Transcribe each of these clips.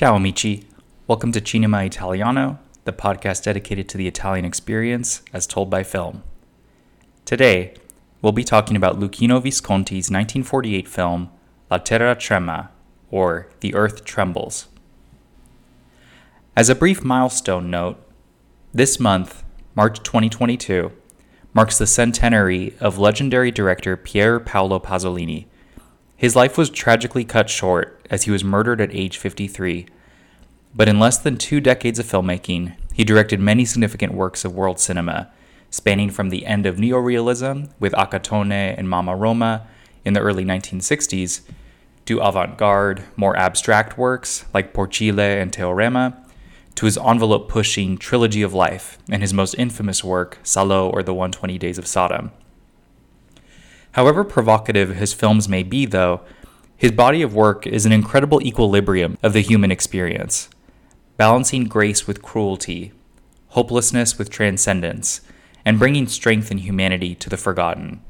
Ciao, amici. Welcome to Cinema Italiano, the podcast dedicated to the Italian experience as told by film. Today, we'll be talking about Luchino Visconti's 1948 film La Terra Trema, or The Earth Trembles. As a brief milestone note, this month, March 2022, marks the centenary of legendary director Pier Paolo Pasolini. His life was tragically cut short as he was murdered at age 53. But in less than two decades of filmmaking, he directed many significant works of world cinema, spanning from the end of neorealism with Accattone and Mamma Roma in the early 1960s to avant garde, more abstract works like Porcile and Teorema, to his envelope pushing Trilogy of Life and his most infamous work, Salo or the 120 Days of Sodom. However provocative his films may be, though, his body of work is an incredible equilibrium of the human experience, balancing grace with cruelty, hopelessness with transcendence, and bringing strength and humanity to the forgotten.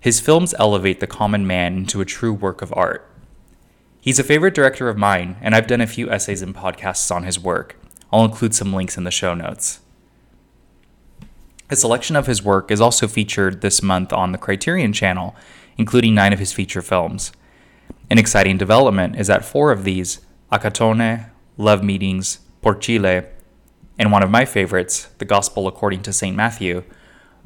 His films elevate the common man into a true work of art. He's a favorite director of mine, and I've done a few essays and podcasts on his work. I'll include some links in the show notes. A selection of his work is also featured this month on the Criterion channel, including nine of his feature films. An exciting development is that four of these, Accattone, Love Meetings, Porcile, and one of my favorites, The Gospel According to St. Matthew,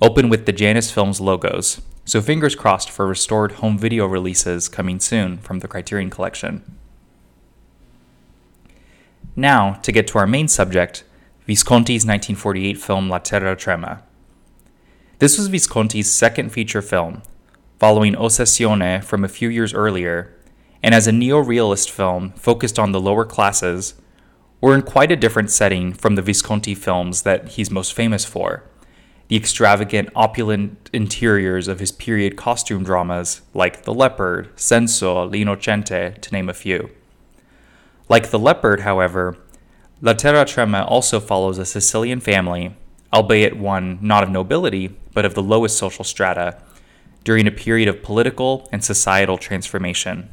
open with the Janus Films logos, so fingers crossed for restored home video releases coming soon from the Criterion Collection. Now, to get to our main subject, Visconti's 1948 film La Terra Trema. This was Visconti's second feature film, following Ossessione from a few years earlier, and as a neo realist film focused on the lower classes, we're in quite a different setting from the Visconti films that he's most famous for the extravagant, opulent interiors of his period costume dramas like The Leopard, Senso, L'Innocente, to name a few. Like The Leopard, however, La Terra Trema also follows a Sicilian family, albeit one not of nobility, but of the lowest social strata, during a period of political and societal transformation.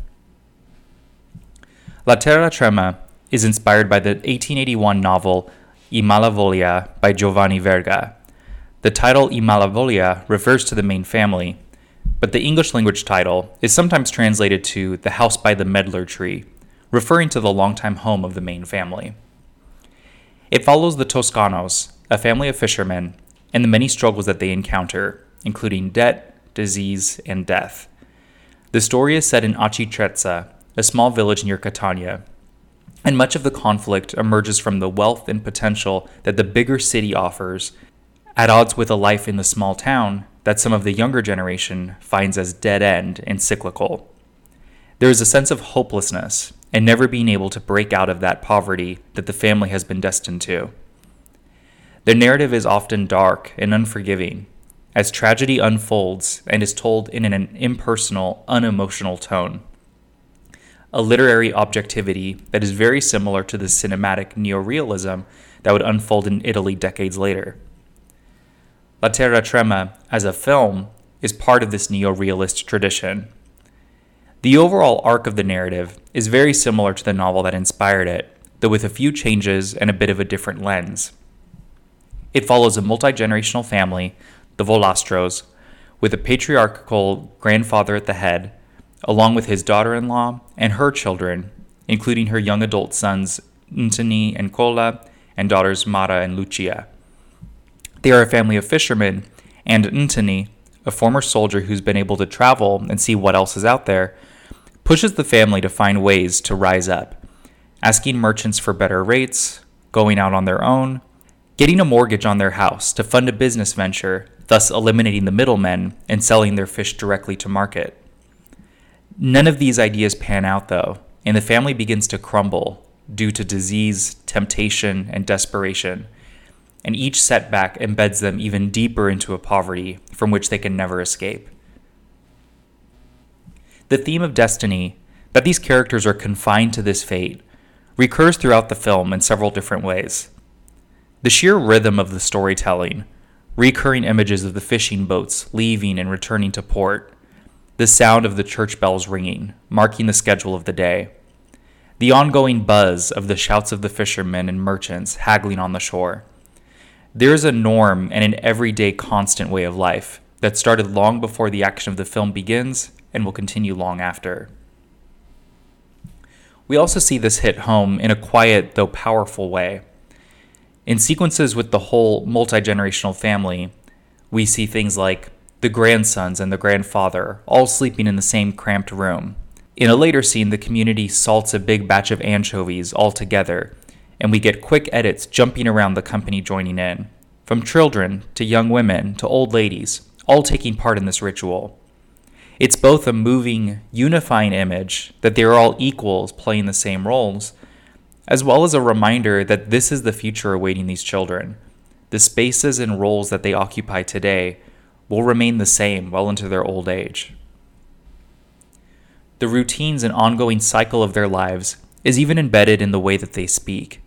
La Terra Trema is inspired by the 1881 novel I Malavoglia by Giovanni Verga, the title I Malavoglia refers to the main family, but the English language title is sometimes translated to The House by the Medlar Tree, referring to the longtime home of the main family. It follows the Toscanos, a family of fishermen, and the many struggles that they encounter, including debt, disease, and death. The story is set in Aci Trezza, a small village near Catania, and much of the conflict emerges from the wealth and potential that the bigger city offers at odds with a life in the small town that some of the younger generation finds as dead end and cyclical. There is a sense of hopelessness and never being able to break out of that poverty that the family has been destined to. The narrative is often dark and unforgiving, as tragedy unfolds and is told in an impersonal, unemotional tone. A literary objectivity that is very similar to the cinematic neorealism that would unfold in Italy decades later. La Terra Trema, as a film, is part of this neorealist tradition. The overall arc of the narrative is very similar to the novel that inspired it, though with a few changes and a bit of a different lens. It follows a multi generational family, the Valastros, with a patriarchal grandfather at the head, along with his daughter in law and her children, including her young adult sons Ntoni and Cola, and daughters Mara and Lucia. They are a family of fishermen, and Ntoni, a former soldier who's been able to travel and see what else is out there, pushes the family to find ways to rise up, asking merchants for better rates, going out on their own, getting a mortgage on their house to fund a business venture, thus eliminating the middlemen and selling their fish directly to market. None of these ideas pan out, though, and the family begins to crumble due to disease, temptation, and desperation and each setback embeds them even deeper into a poverty from which they can never escape. The theme of destiny, that these characters are confined to this fate, recurs throughout the film in several different ways. The sheer rhythm of the storytelling, recurring images of the fishing boats leaving and returning to port, the sound of the church bells ringing, marking the schedule of the day, the ongoing buzz of the shouts of the fishermen and merchants haggling on the shore. There is a norm and an everyday constant way of life that started long before the action of the film begins and will continue long after. We also see this hit home in a quiet though powerful way. In sequences with the whole multi generational family, we see things like the grandsons and the grandfather all sleeping in the same cramped room. In a later scene, the community salts a big batch of anchovies all together, and we get quick edits jumping around the company joining in. From children to young women to old ladies, all taking part in this ritual. It's both a moving, unifying image that they're all equals playing the same roles, as well as a reminder that this is the future awaiting these children. The spaces and roles that they occupy today will remain the same well into their old age. The routines and ongoing cycle of their lives is even embedded in the way that they speak.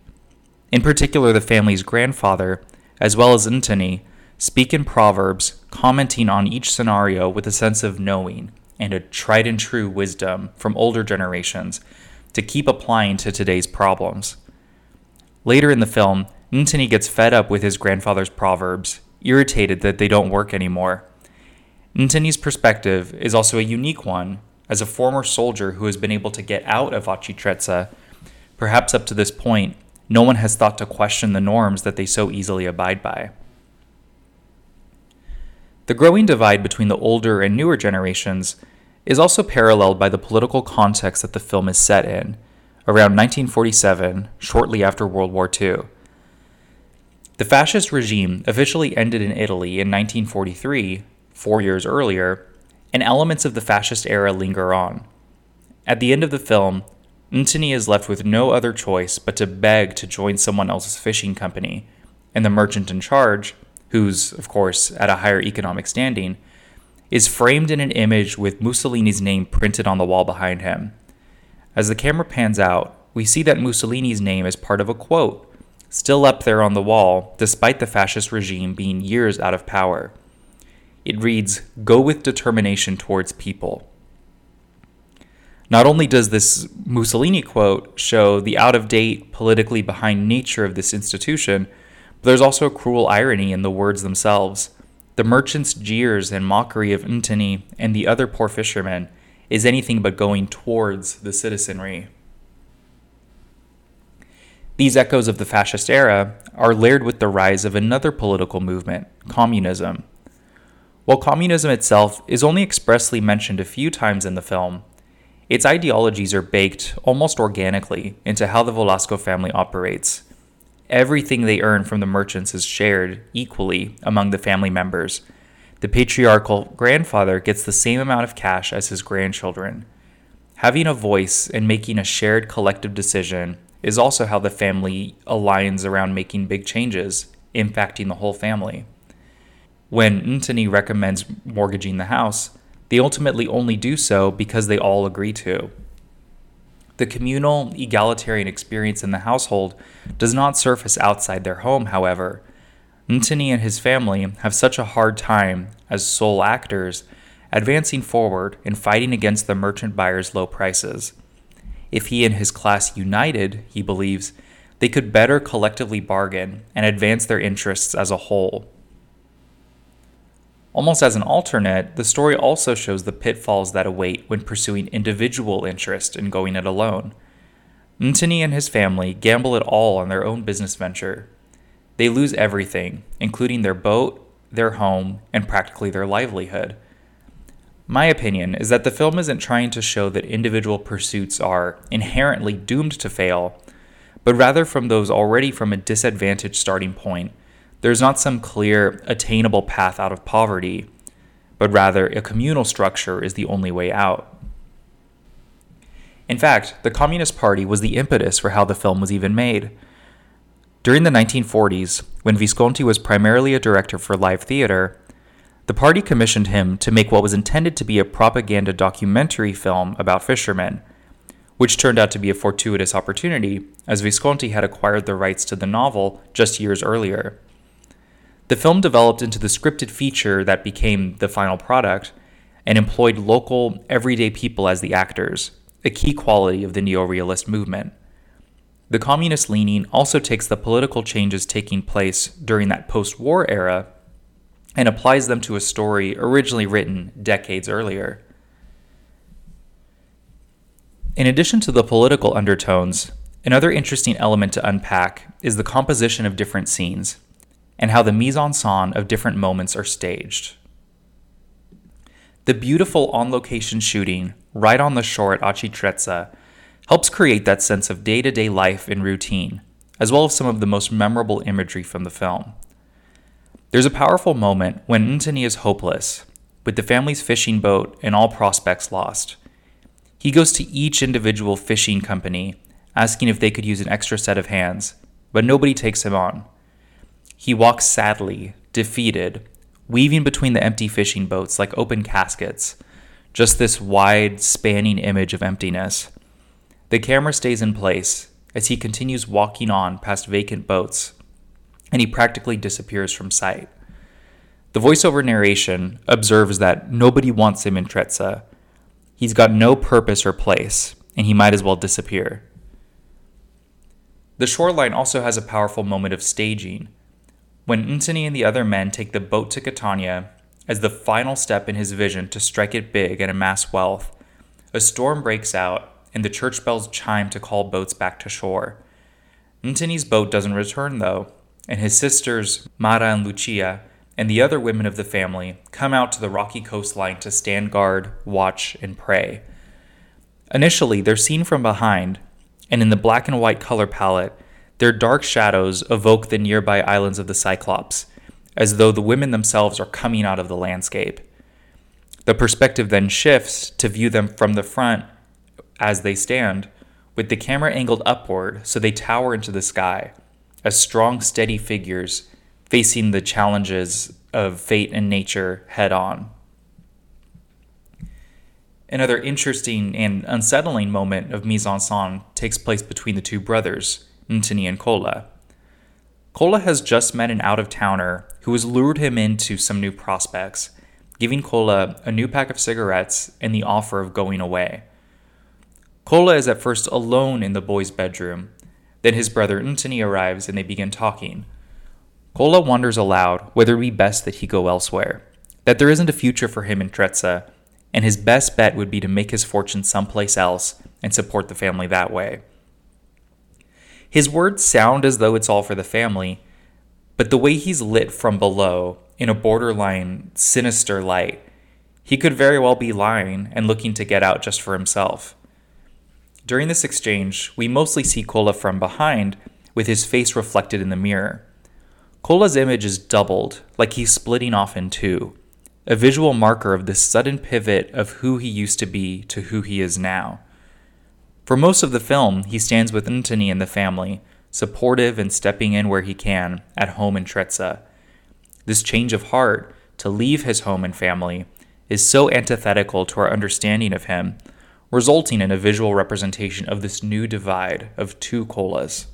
In particular, the family's grandfather, as well as Ntoni, speak in proverbs, commenting on each scenario with a sense of knowing and a tried and true wisdom from older generations to keep applying to today's problems. Later in the film, Ntoni gets fed up with his grandfather's proverbs, irritated that they don't work anymore. Ntoni's perspective is also a unique one as a former soldier who has been able to get out of Aci Trezza. Perhaps up to this point, no one has thought to question the norms that they so easily abide by. The growing divide between the older and newer generations is also paralleled by the political context that the film is set in, around 1947, shortly after World War II. The fascist regime officially ended in Italy in 1943, four years earlier, and elements of the fascist era linger on. At the end of the film, Ntoni is left with no other choice but to beg to join someone else's fishing company, and the merchant in charge, who's, of course, at a higher economic standing, is framed in an image with Mussolini's name printed on the wall behind him. As the camera pans out, we see that Mussolini's name is part of a quote, still up there on the wall, despite the fascist regime being years out of power. It reads, Go with determination towards people. Not only does this Mussolini quote show the out of date, politically behind nature of this institution, but there's also a cruel irony in the words themselves. The merchant's jeers and mockery of Ntoni and the other poor fishermen is anything but going towards the citizenry. These echoes of the fascist era are layered with the rise of another political movement, communism. While communism itself is only expressly mentioned a few times in the film, its ideologies are baked almost organically into how the Valastro family operates Everything they earn from the merchants is shared equally among the family members. The patriarchal grandfather gets the same amount of cash as his grandchildren. Having a voice and making a shared collective decision is also how the family aligns around making big changes, impacting the whole family. When Ntoni recommends mortgaging the house, they ultimately only do so because they all agree to. The communal, egalitarian experience in the household does not surface outside their home, however. Ntoni and his family have such a hard time, as sole actors, advancing forward and fighting against the merchant buyer's low prices. If he and his class united, he believes, they could better collectively bargain and advance their interests as a whole. Almost as an alternate, the story also shows the pitfalls that await when pursuing individual interest in going it alone. Ntoni and his family gamble it all on their own business venture. They lose everything, including their boat, their home, and practically their livelihood. My opinion is that the film isn't trying to show that individual pursuits are inherently doomed to fail, but rather from those already from a disadvantaged starting point there's not some clear, attainable path out of poverty, but rather a communal structure is the only way out. In fact, the Communist Party was the impetus for how the film was even made. During the 1940s, when Visconti was primarily a director for live theater, the party commissioned him to make what was intended to be a propaganda documentary film about fishermen, which turned out to be a fortuitous opportunity, as Visconti had acquired the rights to the novel just years earlier. The film developed into the scripted feature that became the final product and employed local, everyday people as the actors, a key quality of the neorealist movement. The communist leaning also takes the political changes taking place during that post war era and applies them to a story originally written decades earlier. In addition to the political undertones, another interesting element to unpack is the composition of different scenes and how the mise en scène of different moments are staged. The beautiful on location shooting right on the shore at Aci Trezza helps create that sense of day to day life and routine, as well as some of the most memorable imagery from the film. There's a powerful moment when Ntoni is hopeless, with the family's fishing boat and all prospects lost. He goes to each individual fishing company, asking if they could use an extra set of hands, but nobody takes him on. He walks sadly, defeated, weaving between the empty fishing boats like open caskets, just this wide, spanning image of emptiness. The camera stays in place as he continues walking on past vacant boats, and he practically disappears from sight. The voiceover narration observes that nobody wants him in Trezza. He's got no purpose or place, and he might as well disappear. The shoreline also has a powerful moment of staging. When Ntoni and the other men take the boat to Catania as the final step in his vision to strike it big and amass wealth, a storm breaks out and the church bells chime to call boats back to shore. Ntoni's boat doesn't return, though, and his sisters, Mara and Lucia, and the other women of the family come out to the rocky coastline to stand guard, watch, and pray. Initially, they're seen from behind, and in the black and white color palette, their dark shadows evoke the nearby islands of the Cyclops, as though the women themselves are coming out of the landscape. The perspective then shifts to view them from the front as they stand, with the camera angled upward so they tower into the sky, as strong, steady figures facing the challenges of fate and nature head on. Another interesting and unsettling moment of mise en scène takes place between the two brothers, Ntoni and Cola. Cola has just met an out of towner who has lured him into some new prospects, giving Cola a new pack of cigarettes and the offer of going away. Cola is at first alone in the boy's bedroom. Then his brother Ntoni arrives and they begin talking. Cola wonders aloud whether it be best that he go elsewhere, that there isn't a future for him in Trezza, and his best bet would be to make his fortune someplace else and support the family that way. His words sound as though it's all for the family, but the way he's lit from below, in a borderline sinister light, he could very well be lying and looking to get out just for himself. During this exchange, we mostly see Cola from behind, with his face reflected in the mirror. Cola's image is doubled, like he's splitting off in two, a visual marker of this sudden pivot of who he used to be to who he is now. For most of the film, he stands with Ntoni and the family, supportive and stepping in where he can, at home in Trezza. This change of heart, to leave his home and family, is so antithetical to our understanding of him resulting in a visual representation of this new divide of two colas.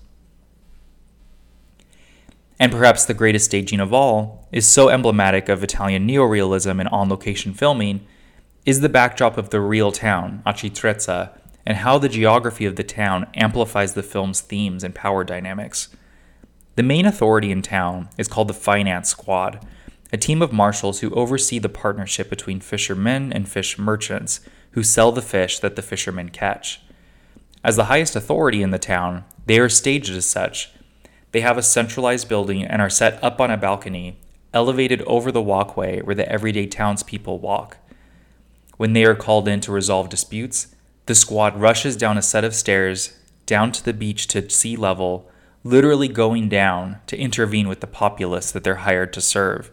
And perhaps the greatest staging of all is so emblematic of Italian neorealism and on location filming is the backdrop of the real town, Aci Trezza, and how the geography of the town amplifies the film's themes and power dynamics. The main authority in town is called the Finance Squad, a team of marshals who oversee the partnership between fishermen and fish merchants who sell the fish that the fishermen catch. As the highest authority in the town, they are staged as such. They have a centralized building and are set up on a balcony, elevated over the walkway where the everyday townspeople walk. When they are called in to resolve disputes, the squad rushes down a set of stairs down to the beach to sea level, literally going down to intervene with the populace that they're hired to serve.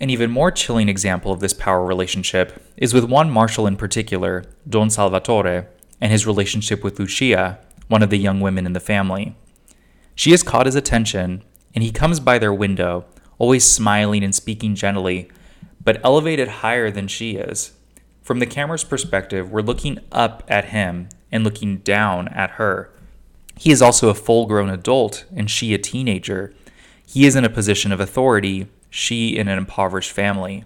An even more chilling example of this power relationship is with one marshal in particular, Don Salvatore, and his relationship with Lucia, one of the young women in the family. She has caught his attention, and he comes by their window, always smiling and speaking gently, but elevated higher than she is. From the camera's perspective, we're looking up at him and looking down at her. He is also a full grown adult, and she a teenager. He is in a position of authority, she in an impoverished family.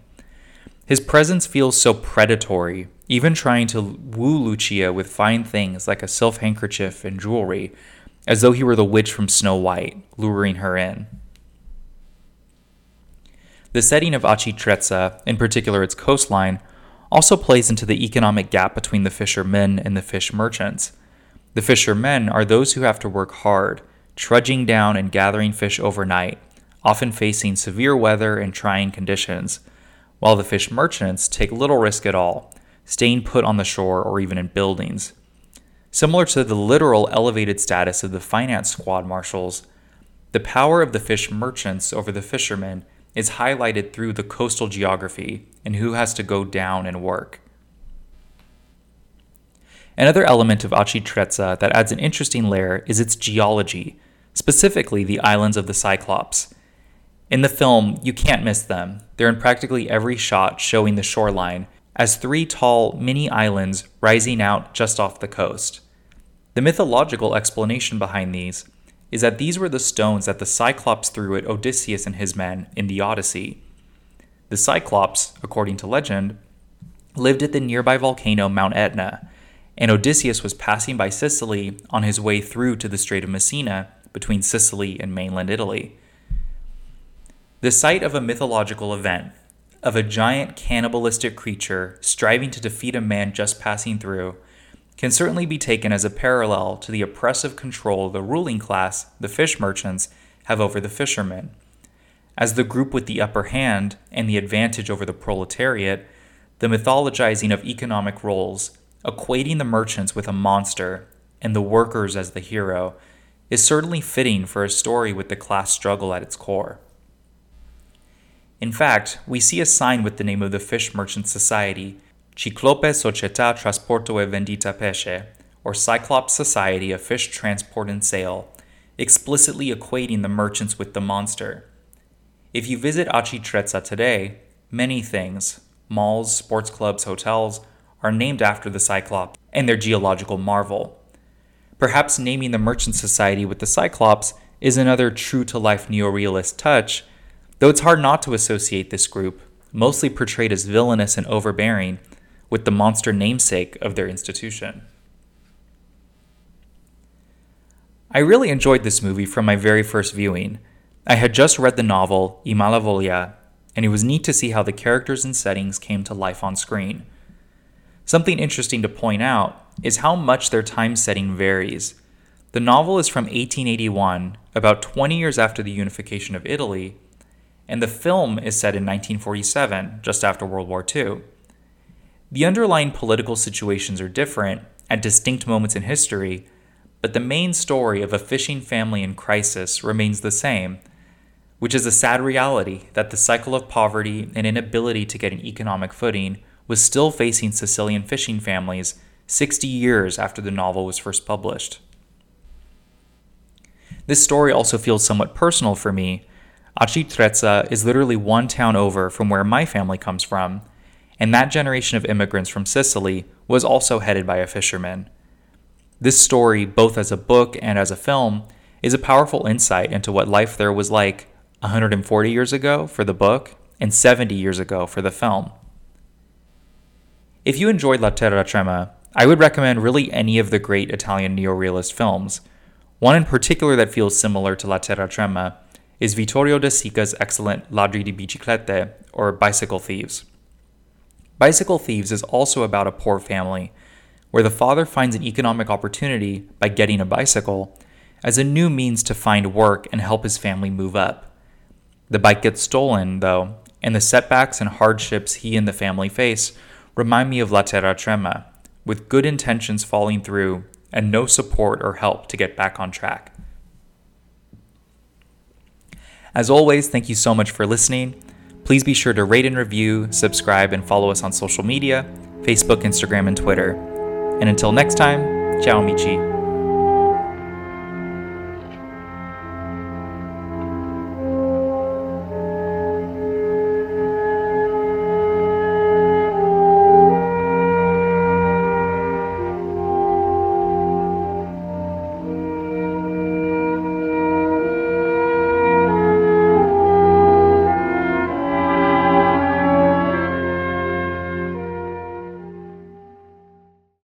His presence feels so predatory, even trying to woo Lucia with fine things like a silk handkerchief and jewelry, as though he were the witch from Snow White, luring her in. The setting of Aci Trezza, in particular its coastline, also plays into the economic gap between the fishermen and the fish merchants. The fishermen are those who have to work hard, trudging down and gathering fish overnight, often facing severe weather and trying conditions, while the fish merchants take little risk at all, staying put on the shore or even in buildings. Similar to the literal elevated status of the finance squad marshals, the power of the fish merchants over the fishermen is highlighted through the coastal geography and who has to go down and work. Another element of Aci Trezza that adds an interesting layer is its geology, specifically the islands of the Cyclops. In the film, you can't miss them. They're in practically every shot showing the shoreline as three tall mini islands rising out just off the coast. The mythological explanation behind these is that these were the stones that the Cyclops threw at Odysseus and his men in the Odyssey. The Cyclops, according to legend, lived at the nearby volcano Mount Etna, and Odysseus was passing by Sicily on his way through to the Strait of Messina between Sicily and mainland Italy. The site of a mythological event, of a giant cannibalistic creature striving to defeat a man just passing through, can certainly be taken as a parallel to the oppressive control the ruling class, the fish merchants, have over the fishermen. As the group with the upper hand and the advantage over the proletariat, the mythologizing of economic roles, equating the merchants with a monster and the workers as the hero, is certainly fitting for a story with the class struggle at its core. In fact, we see a sign with the name of the Fish Merchant Society, Ciclope Società Trasporto e Vendita Pesce, or Cyclops Society of Fish Transport and Sale, explicitly equating the merchants with the monster. If you visit Aci Trezza today, many things malls, sports clubs, hotels are named after the Cyclops and their geological marvel. Perhaps naming the Merchant Society with the Cyclops is another true to life neorealist touch, though it's hard not to associate this group, mostly portrayed as villainous and overbearing, with the monster namesake of their institution. I really enjoyed this movie from my very first viewing. I had just read the novel I Malavoglia, and it was neat to see how the characters and settings came to life on screen. Something interesting to point out is how much their time setting varies. The novel is from 1881, about 20 years after the unification of Italy, and the film is set in 1947, just after World War II. The underlying political situations are different at distinct moments in history, but the main story of a fishing family in crisis remains the same which is a sad reality that the cycle of poverty and inability to get an economic footing was still facing Sicilian fishing families 60 years after the novel was first published. This story also feels somewhat personal for me. Aci is literally one town over from where my family comes from, and that generation of immigrants from Sicily was also headed by a fisherman. This story, both as a book and as a film, is a powerful insight into what life there was like 140 years ago for the book and 70 years ago for the film. If you enjoyed La Terra Trema, I would recommend really any of the great Italian neorealist films. One in particular that feels similar to La Terra Trema is Vittorio De Sica's excellent Ladri di Biciclette, or Bicycle Thieves. Bicycle Thieves is also about a poor family, where the father finds an economic opportunity by getting a bicycle as a new means to find work and help his family move up. The bike gets stolen, though, and the setbacks and hardships he and the family face remind me of La Terra Trema, with good intentions falling through and no support or help to get back on track. As always, thank you so much for listening. Please be sure to rate and review, subscribe, and follow us on social media Facebook, Instagram, and Twitter. And until next time, ciao, amici.